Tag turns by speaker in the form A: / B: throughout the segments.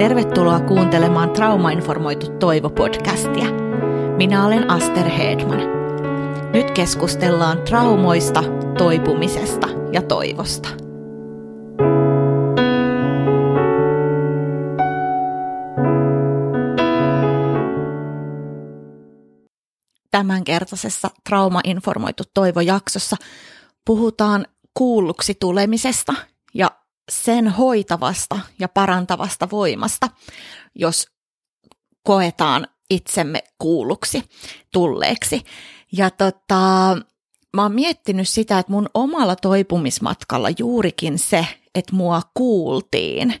A: Tervetuloa kuuntelemaan Traumainformoitu Toivo-podcastia. Minä olen Aster Hedman. Nyt keskustellaan traumoista, toipumisesta ja toivosta. Tämänkertaisessa Traumainformoitu Toivo-jaksossa puhutaan kuulluksi tulemisesta ja sen hoitavasta ja parantavasta voimasta, jos koetaan itsemme kuulluksi tulleeksi. Ja tota, mä oon miettinyt sitä, että mun omalla toipumismatkalla juurikin se, että mua kuultiin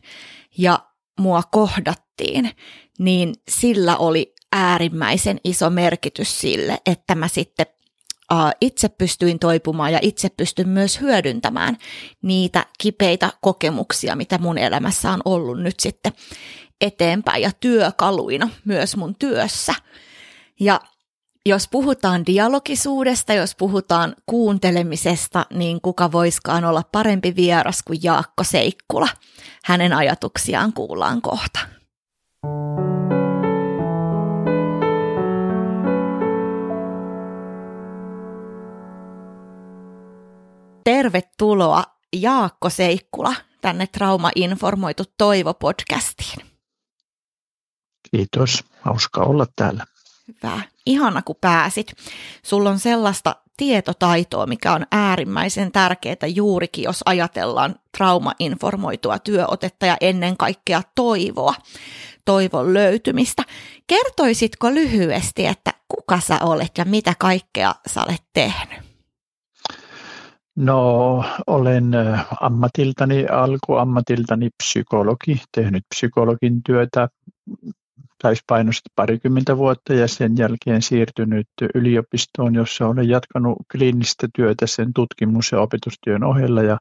A: ja mua kohdattiin, niin sillä oli äärimmäisen iso merkitys sille, että mä sitten itse pystyin toipumaan ja itse pystyn myös hyödyntämään niitä kipeitä kokemuksia, mitä mun elämässä on ollut nyt sitten eteenpäin ja työkaluina myös mun työssä. Ja jos puhutaan dialogisuudesta, jos puhutaan kuuntelemisesta, niin kuka voiskaan olla parempi vieras kuin Jaakko Seikkula. Hänen ajatuksiaan kuullaan kohta. Tervetuloa Jaakko Seikkula tänne Trauma-informoitu Toivo-podcastiin.
B: Kiitos, hauska olla täällä.
A: Hyvä, ihana kun pääsit. Sulla on sellaista tietotaitoa, mikä on äärimmäisen tärkeää juurikin, jos ajatellaan trauma-informoitua työotetta ja ennen kaikkea toivoa, toivon löytymistä. Kertoisitko lyhyesti, että kuka sä olet ja mitä kaikkea sä olet tehnyt?
B: No, olen ammatiltani, alkuammatiltani psykologi, tehnyt psykologin työtä täyspainoisesti parikymmentä vuotta ja sen jälkeen siirtynyt yliopistoon, jossa olen jatkanut kliinistä työtä sen tutkimus- ja opetustyön ohella ja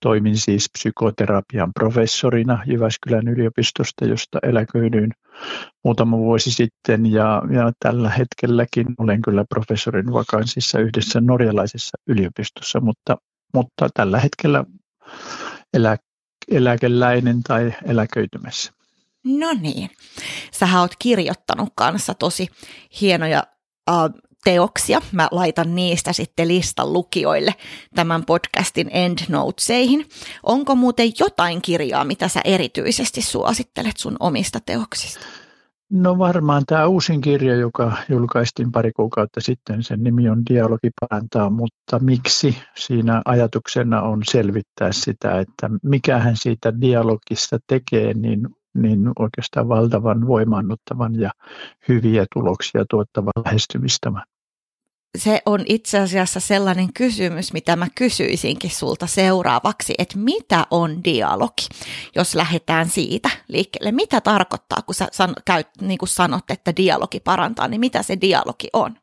B: toimin siis psykoterapian professorina Jyväskylän yliopistosta, josta eläköidyin muutama vuosi sitten ja, ja tällä hetkelläkin olen kyllä professorin vakanssissa yhdessä norjalaisessa yliopistossa, mutta, mutta tällä hetkellä elä, eläkeläinen tai eläköitymässä.
A: No niin. Sähän oot kirjoittanut kanssa tosi hienoja äh, teoksia. Mä laitan niistä sitten listan lukijoille tämän podcastin endnoteseihin. Onko muuten jotain kirjaa, mitä sä erityisesti suosittelet sun omista teoksista?
B: No varmaan tämä uusin kirja, joka julkaistiin pari kuukautta sitten, sen nimi on Dialogi parantaa, mutta miksi? Siinä ajatuksena on selvittää sitä, että mikähän siitä dialogista tekee niin niin oikeastaan valtavan voimannuttavan ja hyviä tuloksia tuottavan lähestymistavan.
A: Se on itse asiassa sellainen kysymys, mitä mä kysyisinkin sulta seuraavaksi, että mitä on dialogi, jos lähdetään siitä liikkeelle. Mitä tarkoittaa, kun sä san, käyt, niin kuin sanot, että dialogi parantaa, niin mitä se dialogi on?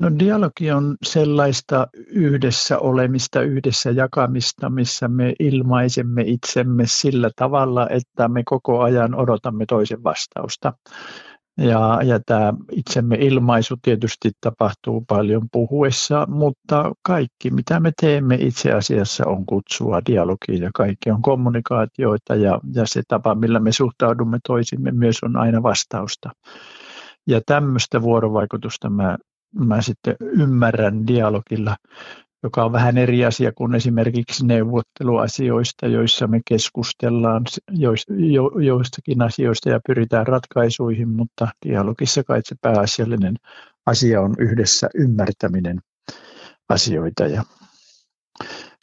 B: No dialogi on sellaista yhdessä olemista, yhdessä jakamista, missä me ilmaisemme itsemme sillä tavalla, että me koko ajan odotamme toisen vastausta. Ja, ja tämä itsemme ilmaisu tietysti tapahtuu paljon puhuessa, mutta kaikki mitä me teemme itse asiassa on kutsua dialogiin ja kaikki on kommunikaatioita ja, ja se tapa, millä me suhtaudumme toisimme myös on aina vastausta. Ja tämmöistä vuorovaikutusta mä mä sitten ymmärrän dialogilla, joka on vähän eri asia kuin esimerkiksi neuvotteluasioista, joissa me keskustellaan joistakin asioista ja pyritään ratkaisuihin, mutta dialogissa kai se pääasiallinen asia on yhdessä ymmärtäminen asioita ja,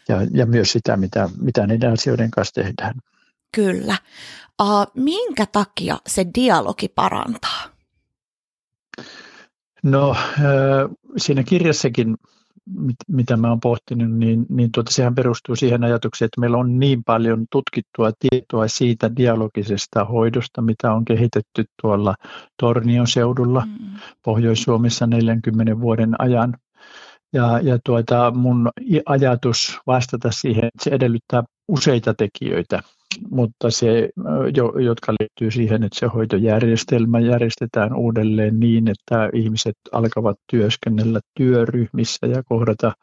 B: ja, ja myös sitä, mitä, mitä niiden asioiden kanssa tehdään.
A: Kyllä. Uh, minkä takia se dialogi parantaa?
B: No siinä kirjassakin, mitä mä oon pohtinut, niin, niin tuota, sehän perustuu siihen ajatukseen, että meillä on niin paljon tutkittua tietoa siitä dialogisesta hoidosta, mitä on kehitetty tuolla Tornion seudulla mm. Pohjois-Suomessa 40 vuoden ajan. Ja, ja tuota, mun ajatus vastata siihen, että se edellyttää useita tekijöitä mutta se, jotka liittyy siihen, että se hoitojärjestelmä järjestetään uudelleen niin, että ihmiset alkavat työskennellä työryhmissä ja kohdata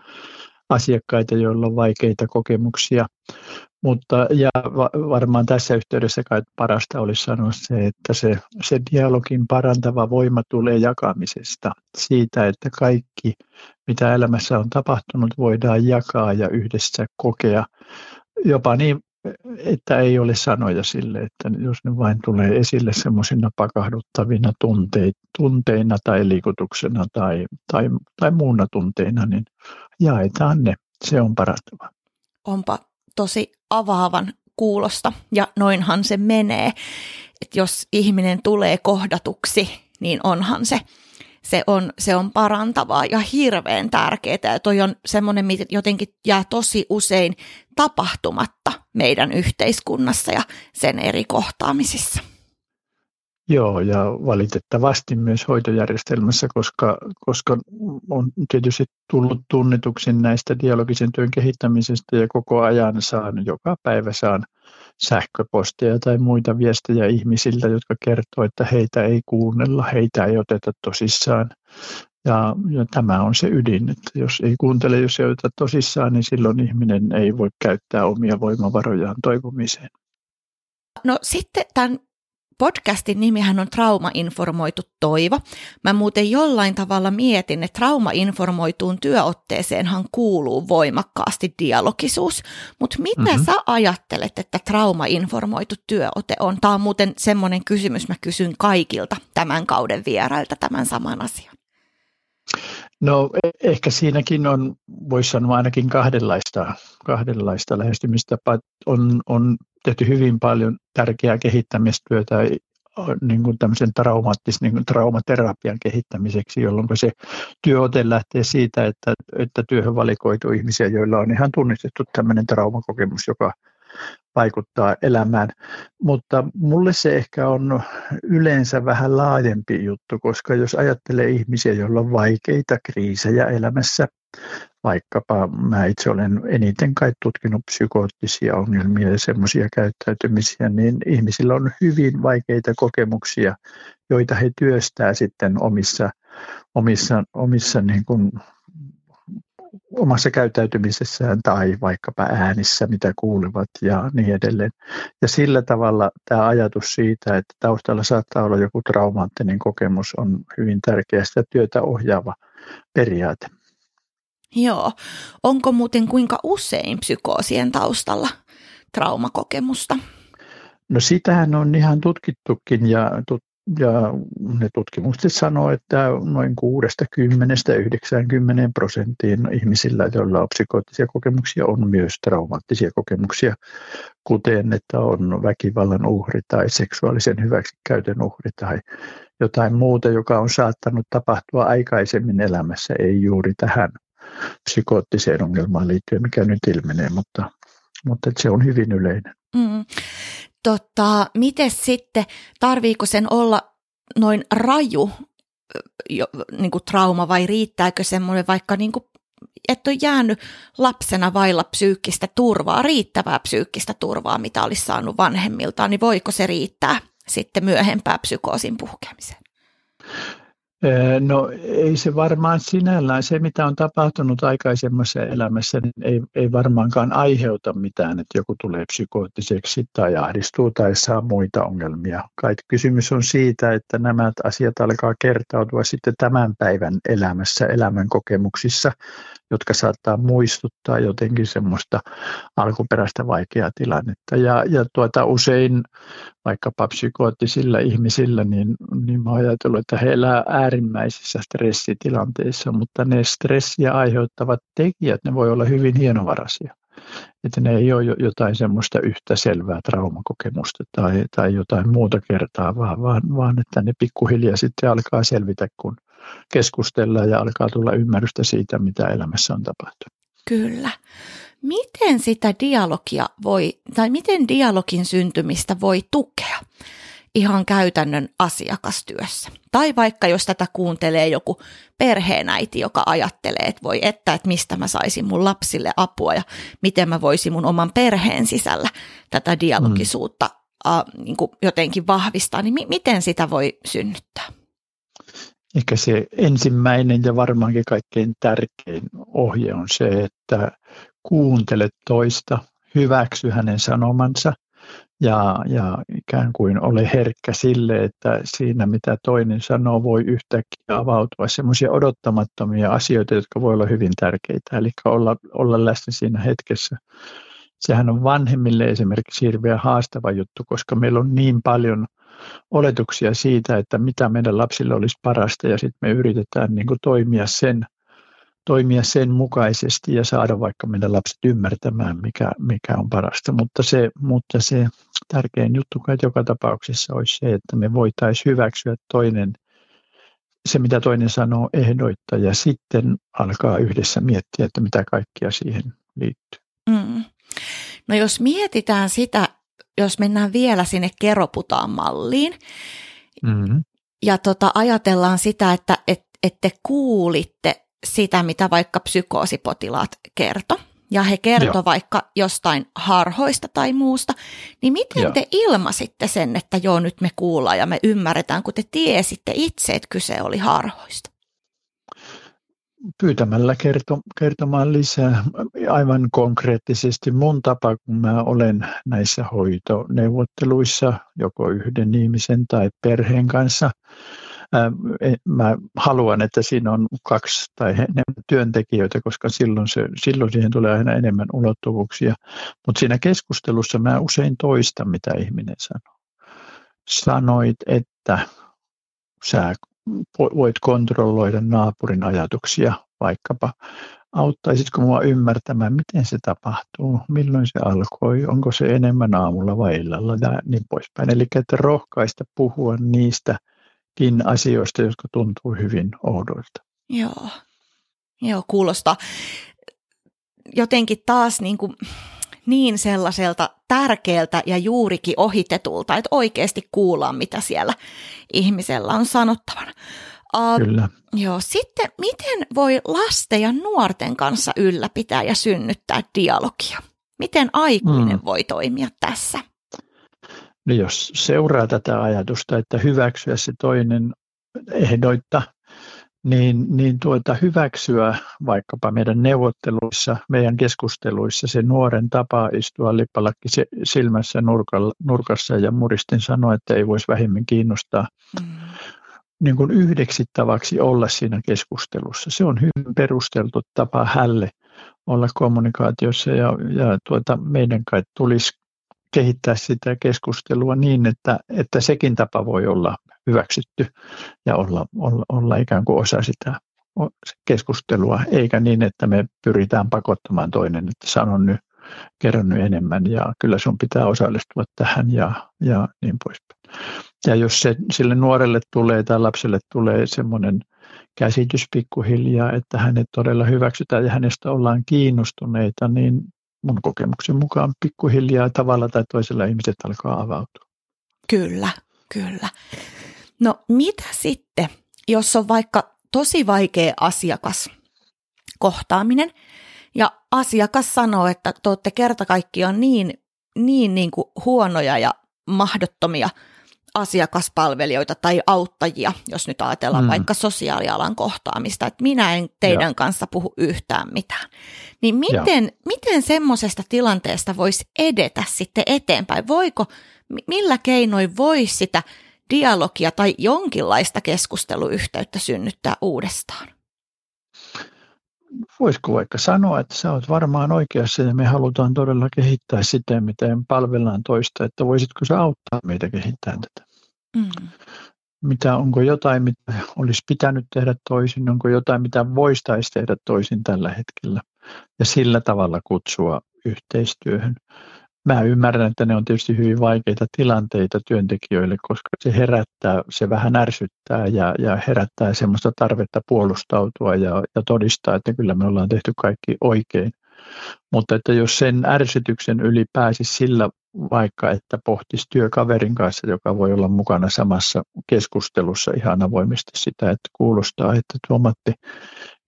B: asiakkaita, joilla on vaikeita kokemuksia. Mutta ja varmaan tässä yhteydessä kai parasta olisi sanoa se, että se, se dialogin parantava voima tulee jakamisesta. Siitä, että kaikki, mitä elämässä on tapahtunut, voidaan jakaa ja yhdessä kokea. Jopa niin, että ei ole sanoja sille, että jos ne vain tulee esille semmoisina pakahduttavina tunteina tai liikutuksena tai, tai, tai muuna tunteina, niin jaetaan ne. Se on parantava.
A: Onpa tosi avaavan kuulosta ja noinhan se menee. Että jos ihminen tulee kohdatuksi, niin onhan se, se on, se on parantavaa ja hirveän tärkeää. Ja toi on semmoinen, mitä jotenkin jää tosi usein tapahtumatta meidän yhteiskunnassa ja sen eri kohtaamisissa.
B: Joo, ja valitettavasti myös hoitojärjestelmässä, koska, koska on tietysti tullut tunnetuksi näistä dialogisen työn kehittämisestä ja koko ajan saan, joka päivä saan sähköposteja tai muita viestejä ihmisiltä, jotka kertoo, että heitä ei kuunnella, heitä ei oteta tosissaan. Ja, ja tämä on se ydin, että jos ei kuuntele, jos ei oteta tosissaan, niin silloin ihminen ei voi käyttää omia voimavarojaan toivomiseen.
A: No sitten tämän podcastin nimihän on Trauma-informoitu toivo. Mä muuten jollain tavalla mietin, että trauma-informoituun työotteeseenhan kuuluu voimakkaasti dialogisuus. Mutta mitä mm-hmm. sä ajattelet, että trauma-informoitu työote on? Tämä on muuten semmoinen kysymys, mä kysyn kaikilta tämän kauden vierailta tämän saman asian.
B: No e- ehkä siinäkin on, voisi sanoa ainakin kahdenlaista, kahdenlaista lähestymistapaa. On, on tehty hyvin paljon tärkeää kehittämistyötä niin kuin tämmöisen traumaattisen niin kuin traumaterapian kehittämiseksi, jolloin se työote lähtee siitä, että, että työhön valikoituu ihmisiä, joilla on ihan tunnistettu tämmöinen traumakokemus, joka vaikuttaa elämään. Mutta mulle se ehkä on yleensä vähän laajempi juttu, koska jos ajattelee ihmisiä, joilla on vaikeita kriisejä elämässä, vaikkapa mä itse olen eniten kai tutkinut psykoottisia ongelmia ja semmoisia käyttäytymisiä, niin ihmisillä on hyvin vaikeita kokemuksia, joita he työstää sitten omissa, omissa, omissa niin kuin omassa käyttäytymisessään tai vaikkapa äänissä, mitä kuulevat ja niin edelleen. Ja sillä tavalla tämä ajatus siitä, että taustalla saattaa olla joku traumaattinen kokemus, on hyvin tärkeä sitä työtä ohjaava periaate.
A: Joo. Onko muuten kuinka usein psykoosien taustalla traumakokemusta?
B: No sitähän on ihan tutkittukin ja tut- ja ne tutkimukset sanoo, että noin 60-90 prosenttiin ihmisillä, joilla on psykoottisia kokemuksia, on myös traumaattisia kokemuksia, kuten että on väkivallan uhri tai seksuaalisen hyväksikäytön uhri tai jotain muuta, joka on saattanut tapahtua aikaisemmin elämässä, ei juuri tähän psykoottiseen ongelmaan liittyen, mikä nyt ilmenee, mutta, mutta se on hyvin yleinen. Mm
A: tota, miten sitten, tarviiko sen olla noin raju jo, niin kuin trauma vai riittääkö semmoinen vaikka niin kuin, että on jäänyt lapsena vailla psyykkistä turvaa, riittävää psyykkistä turvaa, mitä olisi saanut vanhemmiltaan, niin voiko se riittää sitten myöhempää psykoosin puhkemiseen?
B: No ei se varmaan sinällään, se mitä on tapahtunut aikaisemmassa elämässä, niin ei, ei varmaankaan aiheuta mitään, että joku tulee psykoottiseksi tai ahdistuu tai saa muita ongelmia. Kai kysymys on siitä, että nämä asiat alkaa kertautua sitten tämän päivän elämässä, elämän kokemuksissa, jotka saattaa muistuttaa jotenkin semmoista alkuperäistä vaikeaa tilannetta. Ja, ja tuota, usein vaikkapa psykoottisilla ihmisillä, niin, niin mä ajatellut, että he elää äärimmäisissä stressitilanteissa, mutta ne stressiä aiheuttavat tekijät, ne voi olla hyvin hienovaraisia. Että ne ei ole jotain semmoista yhtä selvää traumakokemusta tai, tai jotain muuta kertaa, vaan, vaan, vaan että ne pikkuhiljaa sitten alkaa selvitä, kun keskustellaan ja alkaa tulla ymmärrystä siitä, mitä elämässä on tapahtunut.
A: Kyllä. Miten sitä dialogia voi, tai miten dialogin syntymistä voi tukea ihan käytännön asiakastyössä? Tai vaikka jos tätä kuuntelee joku perheenäiti, joka ajattelee, että voi että, että mistä mä saisin mun lapsille apua ja miten mä voisin mun oman perheen sisällä tätä dialogisuutta mm. äh, niin jotenkin vahvistaa, niin mi- miten sitä voi synnyttää?
B: Ehkä se ensimmäinen ja varmaankin kaikkein tärkein ohje on se, että kuuntele toista hyväksy hänen sanomansa ja, ja ikään kuin ole herkkä sille, että siinä mitä toinen sanoo voi yhtäkkiä avautua sellaisia odottamattomia asioita, jotka voi olla hyvin tärkeitä, eli olla, olla läsnä siinä hetkessä. Sehän on vanhemmille esimerkiksi hirveän haastava juttu, koska meillä on niin paljon oletuksia siitä, että mitä meidän lapsille olisi parasta ja sitten me yritetään niin kuin toimia sen toimia sen mukaisesti ja saada vaikka meidän lapset ymmärtämään, mikä, mikä on parasta. Mutta se, mutta se tärkein juttu kai joka tapauksessa olisi se, että me voitaisiin hyväksyä toinen, se mitä toinen sanoo ehdoitta ja sitten alkaa yhdessä miettiä, että mitä kaikkia siihen liittyy. Mm.
A: No jos mietitään sitä, jos mennään vielä sinne keroputaan malliin mm-hmm. ja tota, ajatellaan sitä, että et, että te kuulitte sitä, mitä vaikka psykoosipotilaat kertoi, ja he kertoi vaikka jostain harhoista tai muusta, niin miten joo. te ilmasitte sen, että joo, nyt me kuullaan ja me ymmärretään, kun te tiesitte itse, että kyse oli harhoista?
B: Pyytämällä kerto, kertomaan lisää. Aivan konkreettisesti mun tapa, kun mä olen näissä hoitoneuvotteluissa joko yhden ihmisen tai perheen kanssa – E, mä haluan, että siinä on kaksi tai enemmän työntekijöitä, koska silloin, se, silloin siihen tulee aina enemmän ulottuvuuksia. Mutta siinä keskustelussa mä usein toistan, mitä ihminen sanoo. Sanoit, että sä voit kontrolloida naapurin ajatuksia vaikkapa. Auttaisitko mua ymmärtämään, miten se tapahtuu, milloin se alkoi, onko se enemmän aamulla vai illalla ja niin poispäin. Eli että rohkaista puhua niistä – asioista, jotka tuntuu hyvin oudoilta.
A: Joo, Joo kuulostaa jotenkin taas niin, kuin niin sellaiselta tärkeältä ja juurikin ohitetulta, että oikeasti kuullaan, mitä siellä ihmisellä on sanottavana. Uh, Kyllä. Joo. Sitten, miten voi lasten ja nuorten kanssa ylläpitää ja synnyttää dialogia? Miten aikuinen mm. voi toimia tässä?
B: niin jos seuraa tätä ajatusta, että hyväksyä se toinen ehdoitta, niin, niin tuota, hyväksyä vaikkapa meidän neuvotteluissa, meidän keskusteluissa se nuoren tapa istua lippalakki silmässä nurkalla, nurkassa ja muristin sanoa, että ei voisi vähemmän kiinnostaa. Mm. Niin kuin yhdeksi tavaksi olla siinä keskustelussa. Se on hyvin perusteltu tapa hälle olla kommunikaatiossa ja, ja tuota, meidän kai tulisi kehittää sitä keskustelua niin, että, että sekin tapa voi olla hyväksytty ja olla, olla, olla ikään kuin osa sitä keskustelua, eikä niin, että me pyritään pakottamaan toinen, että sanon nyt, kerron nyt enemmän ja kyllä sun pitää osallistua tähän ja, ja niin poispäin. Ja jos se, sille nuorelle tulee tai lapselle tulee semmoinen käsitys pikkuhiljaa, että hänet todella hyväksytään ja hänestä ollaan kiinnostuneita, niin mun kokemuksen mukaan pikkuhiljaa tavalla tai toisella ihmiset alkaa avautua.
A: Kyllä, kyllä. No mitä sitten, jos on vaikka tosi vaikea asiakas kohtaaminen ja asiakas sanoo, että te olette kerta kaikkiaan niin, niin, niin kuin huonoja ja mahdottomia – asiakaspalvelijoita tai auttajia, jos nyt ajatellaan mm. vaikka sosiaalialan kohtaamista, että minä en teidän ja. kanssa puhu yhtään mitään. Niin miten, miten semmoisesta tilanteesta voisi edetä sitten eteenpäin? Voiko, millä keinoin voisi sitä dialogia tai jonkinlaista keskusteluyhteyttä synnyttää uudestaan?
B: Voisiko vaikka sanoa, että sä oot varmaan oikeassa ja me halutaan todella kehittää sitä, miten palvellaan toista, että voisitko sä auttaa meitä kehittämään tätä? Mm. Mitä, onko jotain, mitä olisi pitänyt tehdä toisin, onko jotain, mitä voistaisi tehdä toisin tällä hetkellä ja sillä tavalla kutsua yhteistyöhön. Mä ymmärrän, että ne on tietysti hyvin vaikeita tilanteita työntekijöille, koska se herättää, se vähän ärsyttää ja, ja herättää semmoista tarvetta puolustautua ja, ja todistaa, että kyllä me ollaan tehty kaikki oikein. Mutta että jos sen ärsytyksen yli pääsisi sillä vaikka, että pohtisi työkaverin kanssa, joka voi olla mukana samassa keskustelussa ihan avoimesti sitä, että kuulostaa, että tuo Matti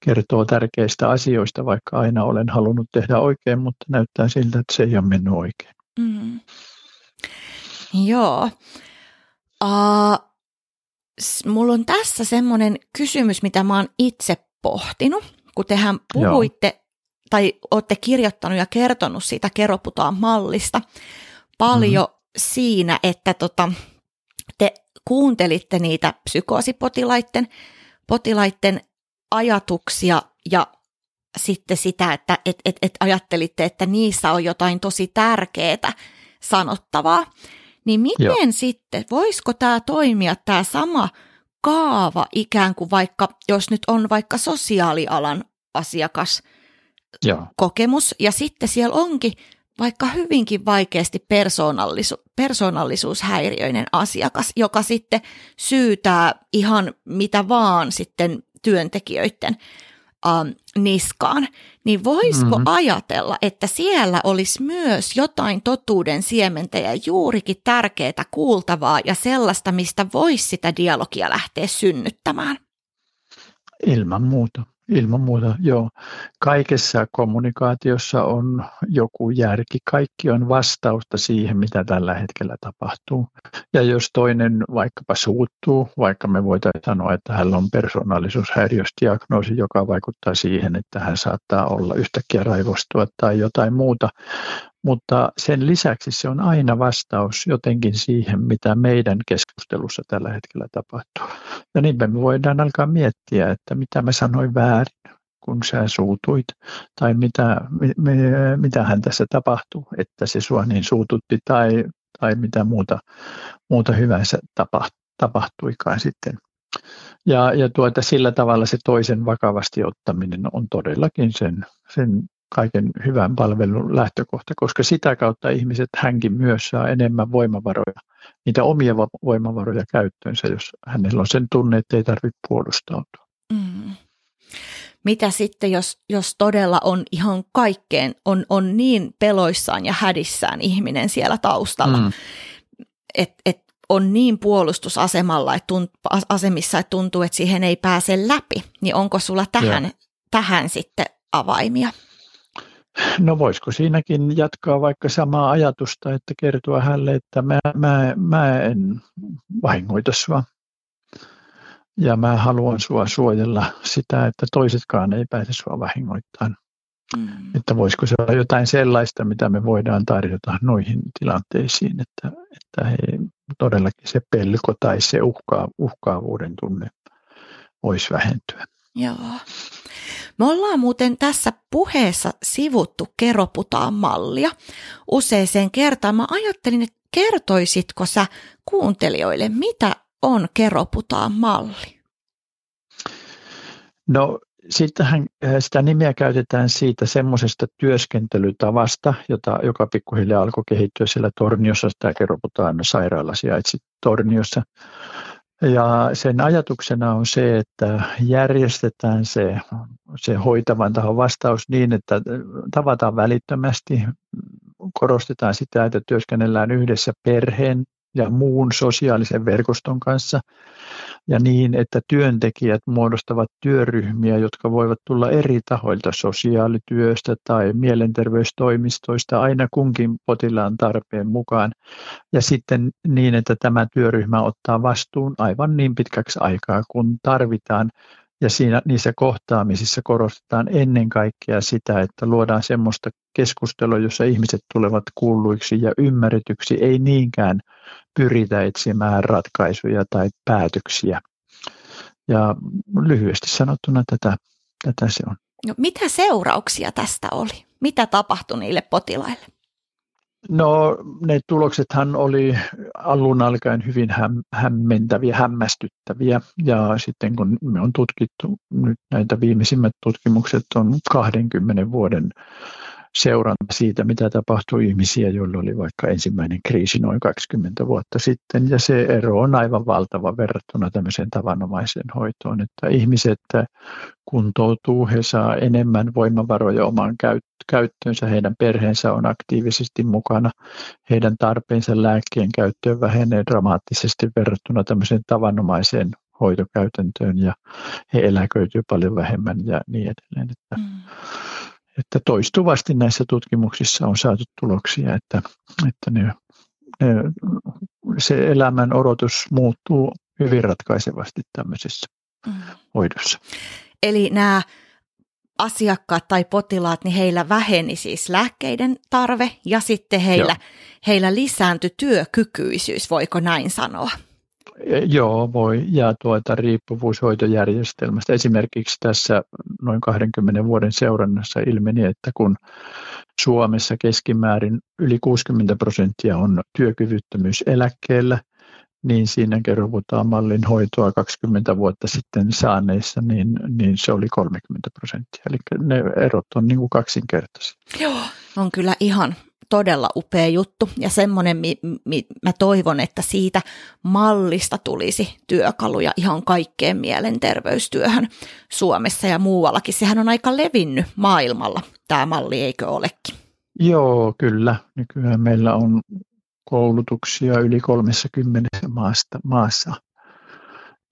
B: kertoo tärkeistä asioista, vaikka aina olen halunnut tehdä oikein, mutta näyttää siltä, että se ei ole mennyt oikein. Mm.
A: Joo. Uh, mulla on tässä semmoinen kysymys, mitä mä oon itse pohtinut, kun tehän puhuitte Joo. tai olette kirjoittanut ja kertonut siitä Keroputaan mallista paljon mm-hmm. siinä, että tota, te kuuntelitte niitä psykoosipotilaiden potilaiden ajatuksia ja sitten sitä, että et, et, et ajattelitte, että niissä on jotain tosi tärkeää sanottavaa. Niin miten Joo. sitten, voisiko tämä toimia tämä sama kaava ikään kuin vaikka, jos nyt on vaikka sosiaalialan asiakas Joo. kokemus ja sitten siellä onkin vaikka hyvinkin vaikeasti persoonallisu- persoonallisuushäiriöinen asiakas, joka sitten syytää ihan mitä vaan sitten työntekijöiden ähm, niskaan, niin voisiko mm-hmm. ajatella, että siellä olisi myös jotain totuuden siementä ja juurikin tärkeää kuultavaa ja sellaista, mistä voisi sitä dialogia lähteä synnyttämään?
B: Ilman muuta. Ilman muuta, joo. Kaikessa kommunikaatiossa on joku järki. Kaikki on vastausta siihen, mitä tällä hetkellä tapahtuu. Ja jos toinen vaikkapa suuttuu, vaikka me voitaisiin sanoa, että hänellä on persoonallisuushäiriösdiagnoosi, joka vaikuttaa siihen, että hän saattaa olla yhtäkkiä raivostua tai jotain muuta, mutta sen lisäksi se on aina vastaus jotenkin siihen, mitä meidän keskustelussa tällä hetkellä tapahtuu. Ja niinpä me voidaan alkaa miettiä, että mitä mä sanoin väärin, kun sä suutuit, tai mitä, me, mitä hän tässä tapahtuu, että se sua niin suututti, tai, tai mitä muuta, muuta hyvänsä tapahtuikaan sitten. Ja, ja tuota, sillä tavalla se toisen vakavasti ottaminen on todellakin sen, sen kaiken hyvän palvelun lähtökohta, koska sitä kautta ihmiset hänkin myös saa enemmän voimavaroja, niitä omia voimavaroja käyttöönsä, jos hänellä on sen tunne, että ei tarvitse puolustautua. Mm.
A: Mitä sitten, jos, jos todella on ihan kaikkeen, on, on niin peloissaan ja hädissään ihminen siellä taustalla, mm. että et on niin puolustusasemalla, että tunt, asemissa, että tuntuu, että siihen ei pääse läpi, niin onko sulla tähän, tähän sitten avaimia?
B: No voisiko siinäkin jatkaa vaikka samaa ajatusta, että kertoa hänelle, että mä, mä, mä en vahingoita sua. Ja mä haluan sua suojella sitä, että toisetkaan ei pääse sua vahingoittamaan. Mm. Että voisiko se olla jotain sellaista, mitä me voidaan tarjota noihin tilanteisiin, että, että he, todellakin se pelko tai se uhkaa, uhkaavuuden tunne voisi vähentyä.
A: Joo. Me ollaan muuten tässä puheessa sivuttu keroputaan mallia useeseen kertaan. Mä ajattelin, että kertoisitko sä kuuntelijoille, mitä on keroputaan malli?
B: No sittenhän äh, sitä nimeä käytetään siitä semmoisesta työskentelytavasta, jota, joka pikkuhiljaa alkoi kehittyä siellä Torniossa. Tämä keroputaan sairaala sijaitsi Torniossa. Ja sen ajatuksena on se, että järjestetään se, se hoitavan tahon vastaus niin, että tavataan välittömästi, korostetaan sitä, että työskennellään yhdessä perheen ja muun sosiaalisen verkoston kanssa ja niin, että työntekijät muodostavat työryhmiä, jotka voivat tulla eri tahoilta sosiaalityöstä tai mielenterveystoimistoista aina kunkin potilaan tarpeen mukaan. Ja sitten niin, että tämä työryhmä ottaa vastuun aivan niin pitkäksi aikaa, kun tarvitaan ja siinä, niissä kohtaamisissa korostetaan ennen kaikkea sitä, että luodaan semmoista keskustelua, jossa ihmiset tulevat kuulluiksi ja ymmärretyksi, ei niinkään pyritä etsimään ratkaisuja tai päätöksiä. Ja lyhyesti sanottuna tätä, tätä se on.
A: No, mitä seurauksia tästä oli? Mitä tapahtui niille potilaille?
B: No ne tuloksethan oli alun alkaen hyvin häm, hämmentäviä, hämmästyttäviä. Ja sitten kun me on tutkittu, nyt näitä viimeisimmät tutkimukset on 20 vuoden seuranta siitä, mitä tapahtui ihmisiä, joilla oli vaikka ensimmäinen kriisi noin 20 vuotta sitten. Ja se ero on aivan valtava verrattuna tämmöiseen tavanomaiseen hoitoon, että ihmiset kuntoutuu, he saa enemmän voimavaroja omaan käyttöönsä, heidän perheensä on aktiivisesti mukana, heidän tarpeensa lääkkeen käyttöön vähenee dramaattisesti verrattuna tämmöiseen tavanomaiseen hoitokäytäntöön ja he eläköityy paljon vähemmän ja niin edelleen. Että mm että toistuvasti näissä tutkimuksissa on saatu tuloksia, että, että ne, ne, se elämän odotus muuttuu hyvin ratkaisevasti tämmöisessä mm. hoidossa.
A: Eli nämä asiakkaat tai potilaat, niin heillä väheni siis lääkkeiden tarve ja sitten heillä, heillä lisääntyi työkykyisyys, voiko näin sanoa?
B: Joo, voi. Ja tuota riippuvuushoitojärjestelmästä. Esimerkiksi tässä noin 20 vuoden seurannassa ilmeni, että kun Suomessa keskimäärin yli 60 prosenttia on työkyvyttömyyseläkkeellä, niin siinä kerrotaan mallin hoitoa 20 vuotta sitten saaneissa, niin, niin se oli 30 prosenttia. Eli ne erot on niin kuin kaksinkertaisia.
A: Joo, on kyllä ihan todella upea juttu ja semmoinen, mi, mi, mä toivon, että siitä mallista tulisi työkaluja ihan kaikkeen mielenterveystyöhön Suomessa ja muuallakin. Sehän on aika levinnyt maailmalla tämä malli, eikö olekin?
B: Joo, kyllä. Nykyään meillä on koulutuksia yli 30 maasta, maassa.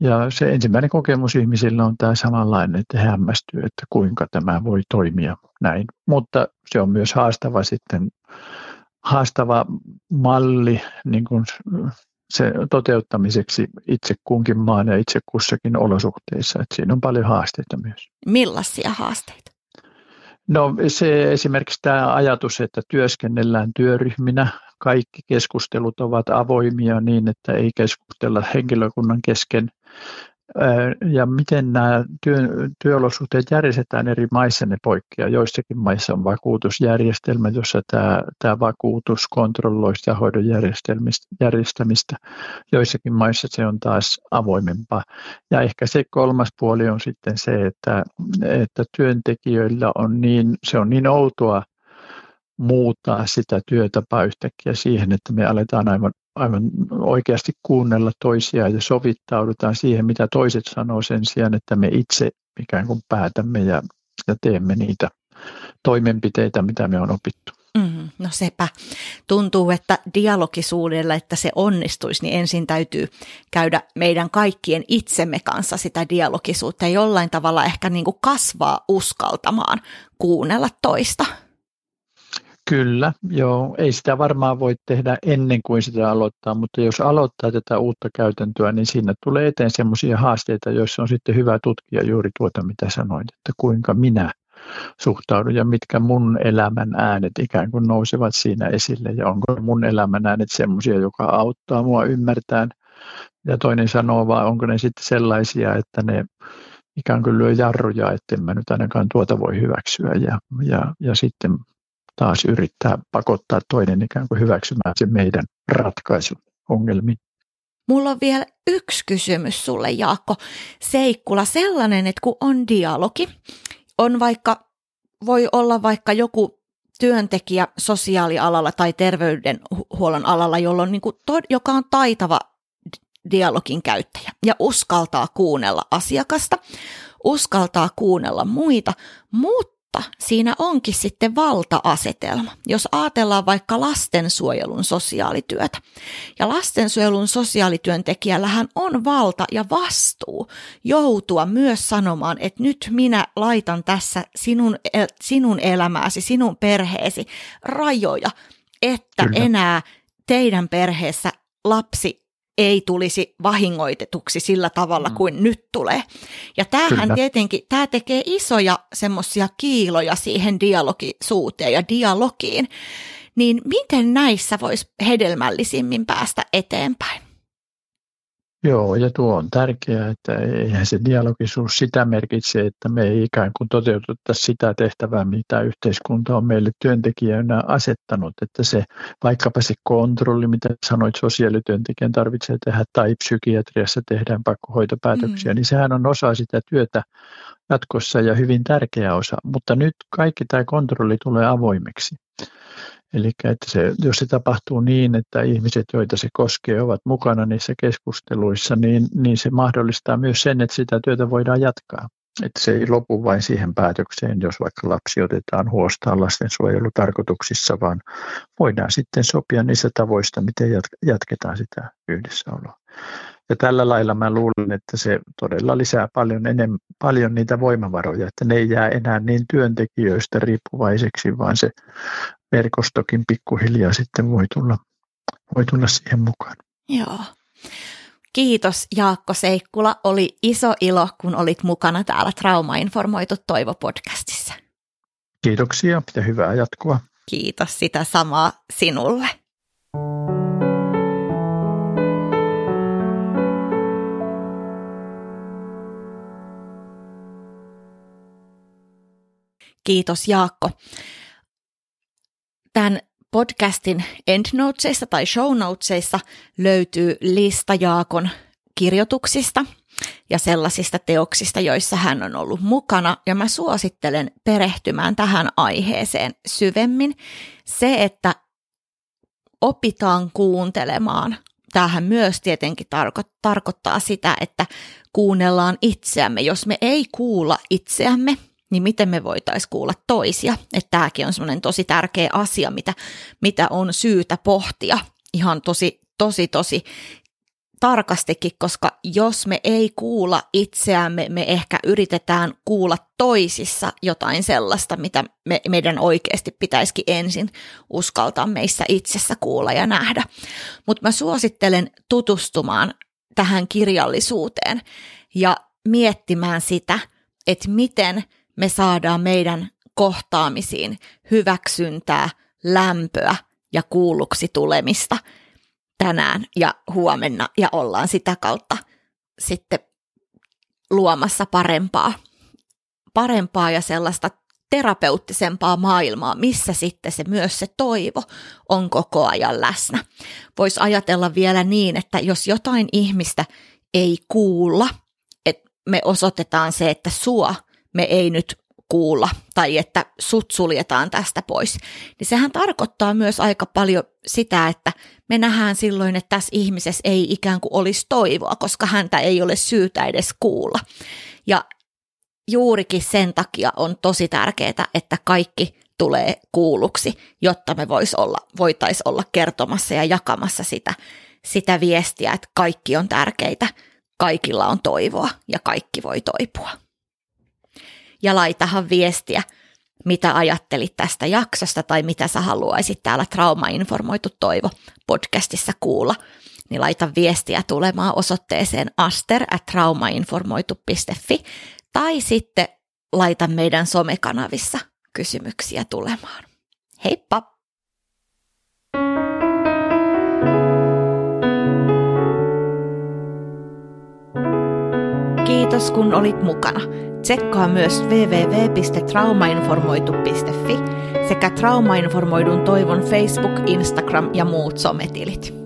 B: Ja se ensimmäinen kokemus ihmisillä on tämä samanlainen, että he hämmästyy, että kuinka tämä voi toimia näin. Mutta se on myös haastava sitten, haastava malli niin kuin se toteuttamiseksi itse kunkin maan ja itse kussakin olosuhteissa. Että siinä on paljon haasteita myös.
A: Millaisia haasteita?
B: No se esimerkiksi tämä ajatus, että työskennellään työryhminä, kaikki keskustelut ovat avoimia niin, että ei keskustella henkilökunnan kesken ja miten nämä työ, työolosuhteet järjestetään eri maissa, ne poikkeaa. Joissakin maissa on vakuutusjärjestelmä, jossa tämä, tämä vakuutus kontrolloi sitä hoidon järjestämistä. Joissakin maissa se on taas avoimempaa. Ja ehkä se kolmas puoli on sitten se, että, että työntekijöillä on niin, se on niin outoa muuttaa sitä työtapaa yhtäkkiä siihen, että me aletaan aivan aivan oikeasti kuunnella toisiaan ja sovittaudutaan siihen, mitä toiset sanoo sen sijaan, että me itse ikään kuin päätämme ja, ja teemme niitä toimenpiteitä, mitä me on opittu.
A: Mm, no sepä. Tuntuu, että dialogisuudella, että se onnistuisi, niin ensin täytyy käydä meidän kaikkien itsemme kanssa sitä dialogisuutta ja jollain tavalla ehkä niin kuin kasvaa uskaltamaan kuunnella toista.
B: Kyllä, joo. Ei sitä varmaan voi tehdä ennen kuin sitä aloittaa, mutta jos aloittaa tätä uutta käytäntöä, niin siinä tulee eteen sellaisia haasteita, joissa on sitten hyvä tutkia juuri tuota, mitä sanoit, että kuinka minä suhtaudun ja mitkä mun elämän äänet ikään kuin nousevat siinä esille ja onko mun elämän äänet sellaisia, joka auttaa mua ymmärtämään ja toinen sanoo vai onko ne sitten sellaisia, että ne ikään kuin lyö jarruja, että en mä nyt ainakaan tuota voi hyväksyä ja, ja, ja sitten taas yrittää pakottaa toinen ikään kuin hyväksymään se meidän ratkaisu ongelmiin.
A: Mulla on vielä yksi kysymys sulle, Jaakko. Seikkula, sellainen, että kun on dialogi, on vaikka, voi olla vaikka joku työntekijä sosiaalialalla tai terveydenhuollon alalla, jolla on niin kuin, joka on taitava dialogin käyttäjä ja uskaltaa kuunnella asiakasta, uskaltaa kuunnella muita, mutta siinä onkin sitten valta-asetelma, jos ajatellaan vaikka lastensuojelun sosiaalityötä. Ja lastensuojelun sosiaalityöntekijällähän on valta ja vastuu joutua myös sanomaan, että nyt minä laitan tässä sinun, sinun elämääsi, sinun perheesi rajoja, että Kyllä. enää teidän perheessä lapsi ei tulisi vahingoitetuksi sillä tavalla mm. kuin nyt tulee. Ja tämähän Kyllä. tietenkin, tämä tekee isoja semmoisia kiiloja siihen dialogisuuteen ja dialogiin. Niin miten näissä voisi hedelmällisimmin päästä eteenpäin?
B: Joo, ja tuo on tärkeää, että eihän se dialogisuus sitä merkitse, että me ei ikään kuin toteutettaisi sitä tehtävää, mitä yhteiskunta on meille työntekijöinä asettanut, että se vaikkapa se kontrolli, mitä sanoit sosiaalityöntekijän tarvitsee tehdä, tai psykiatriassa tehdään pakkohoitopäätöksiä, mm. niin sehän on osa sitä työtä jatkossa ja hyvin tärkeä osa, mutta nyt kaikki tämä kontrolli tulee avoimeksi. Eli että se, jos se tapahtuu niin, että ihmiset, joita se koskee, ovat mukana niissä keskusteluissa, niin, niin se mahdollistaa myös sen, että sitä työtä voidaan jatkaa. Että se ei lopu vain siihen päätökseen, jos vaikka lapsi otetaan huostaan lastensuojelutarkoituksissa, vaan voidaan sitten sopia niistä tavoista, miten jatketaan sitä yhdessäoloa. Ja tällä lailla mä luulen, että se todella lisää paljon, enemmän, paljon niitä voimavaroja, että ne ei jää enää niin työntekijöistä riippuvaiseksi, vaan se verkostokin pikkuhiljaa sitten voi tulla, voi tulla siihen mukaan.
A: Joo. Kiitos Jaakko Seikkula. Oli iso ilo, kun olit mukana täällä Trauma-informoitu Toivo-podcastissa.
B: Kiitoksia ja hyvää jatkoa.
A: Kiitos sitä samaa sinulle. Kiitos Jaakko. Tämän podcastin endnotesista tai shownotesissa löytyy lista Jaakon kirjoituksista ja sellaisista teoksista, joissa hän on ollut mukana, ja mä suosittelen perehtymään tähän aiheeseen syvemmin. Se, että opitaan kuuntelemaan, tämähän myös tietenkin tarko- tarkoittaa sitä, että kuunnellaan itseämme. Jos me ei kuulla itseämme, niin miten me voitaisiin kuulla toisia. Että tämäkin on semmoinen tosi tärkeä asia, mitä, mitä on syytä pohtia ihan tosi, tosi, tosi tarkastikin, koska jos me ei kuulla itseämme, me ehkä yritetään kuulla toisissa jotain sellaista, mitä me, meidän oikeasti pitäisikin ensin uskaltaa meissä itsessä kuulla ja nähdä. Mutta mä suosittelen tutustumaan tähän kirjallisuuteen ja miettimään sitä, että miten me saadaan meidän kohtaamisiin hyväksyntää, lämpöä ja kuulluksi tulemista tänään ja huomenna ja ollaan sitä kautta sitten luomassa parempaa, parempaa ja sellaista terapeuttisempaa maailmaa, missä sitten se myös se toivo on koko ajan läsnä. Voisi ajatella vielä niin, että jos jotain ihmistä ei kuulla, että me osoitetaan se, että sua me ei nyt kuulla tai että sut suljetaan tästä pois, niin sehän tarkoittaa myös aika paljon sitä, että me nähdään silloin, että tässä ihmisessä ei ikään kuin olisi toivoa, koska häntä ei ole syytä edes kuulla. Ja juurikin sen takia on tosi tärkeää, että kaikki tulee kuulluksi, jotta me vois olla, voitaisiin olla kertomassa ja jakamassa sitä, sitä viestiä, että kaikki on tärkeitä, kaikilla on toivoa ja kaikki voi toipua ja laitahan viestiä, mitä ajattelit tästä jaksosta tai mitä sä haluaisit täällä Trauma-informoitu Toivo podcastissa kuulla, niin laita viestiä tulemaan osoitteeseen aster at traumainformoitu.fi tai sitten laita meidän somekanavissa kysymyksiä tulemaan. Heippa! Kiitos kun olit mukana. Tsekkaa myös www.traumainformoitu.fi sekä Traumainformoidun toivon Facebook, Instagram ja muut sometilit.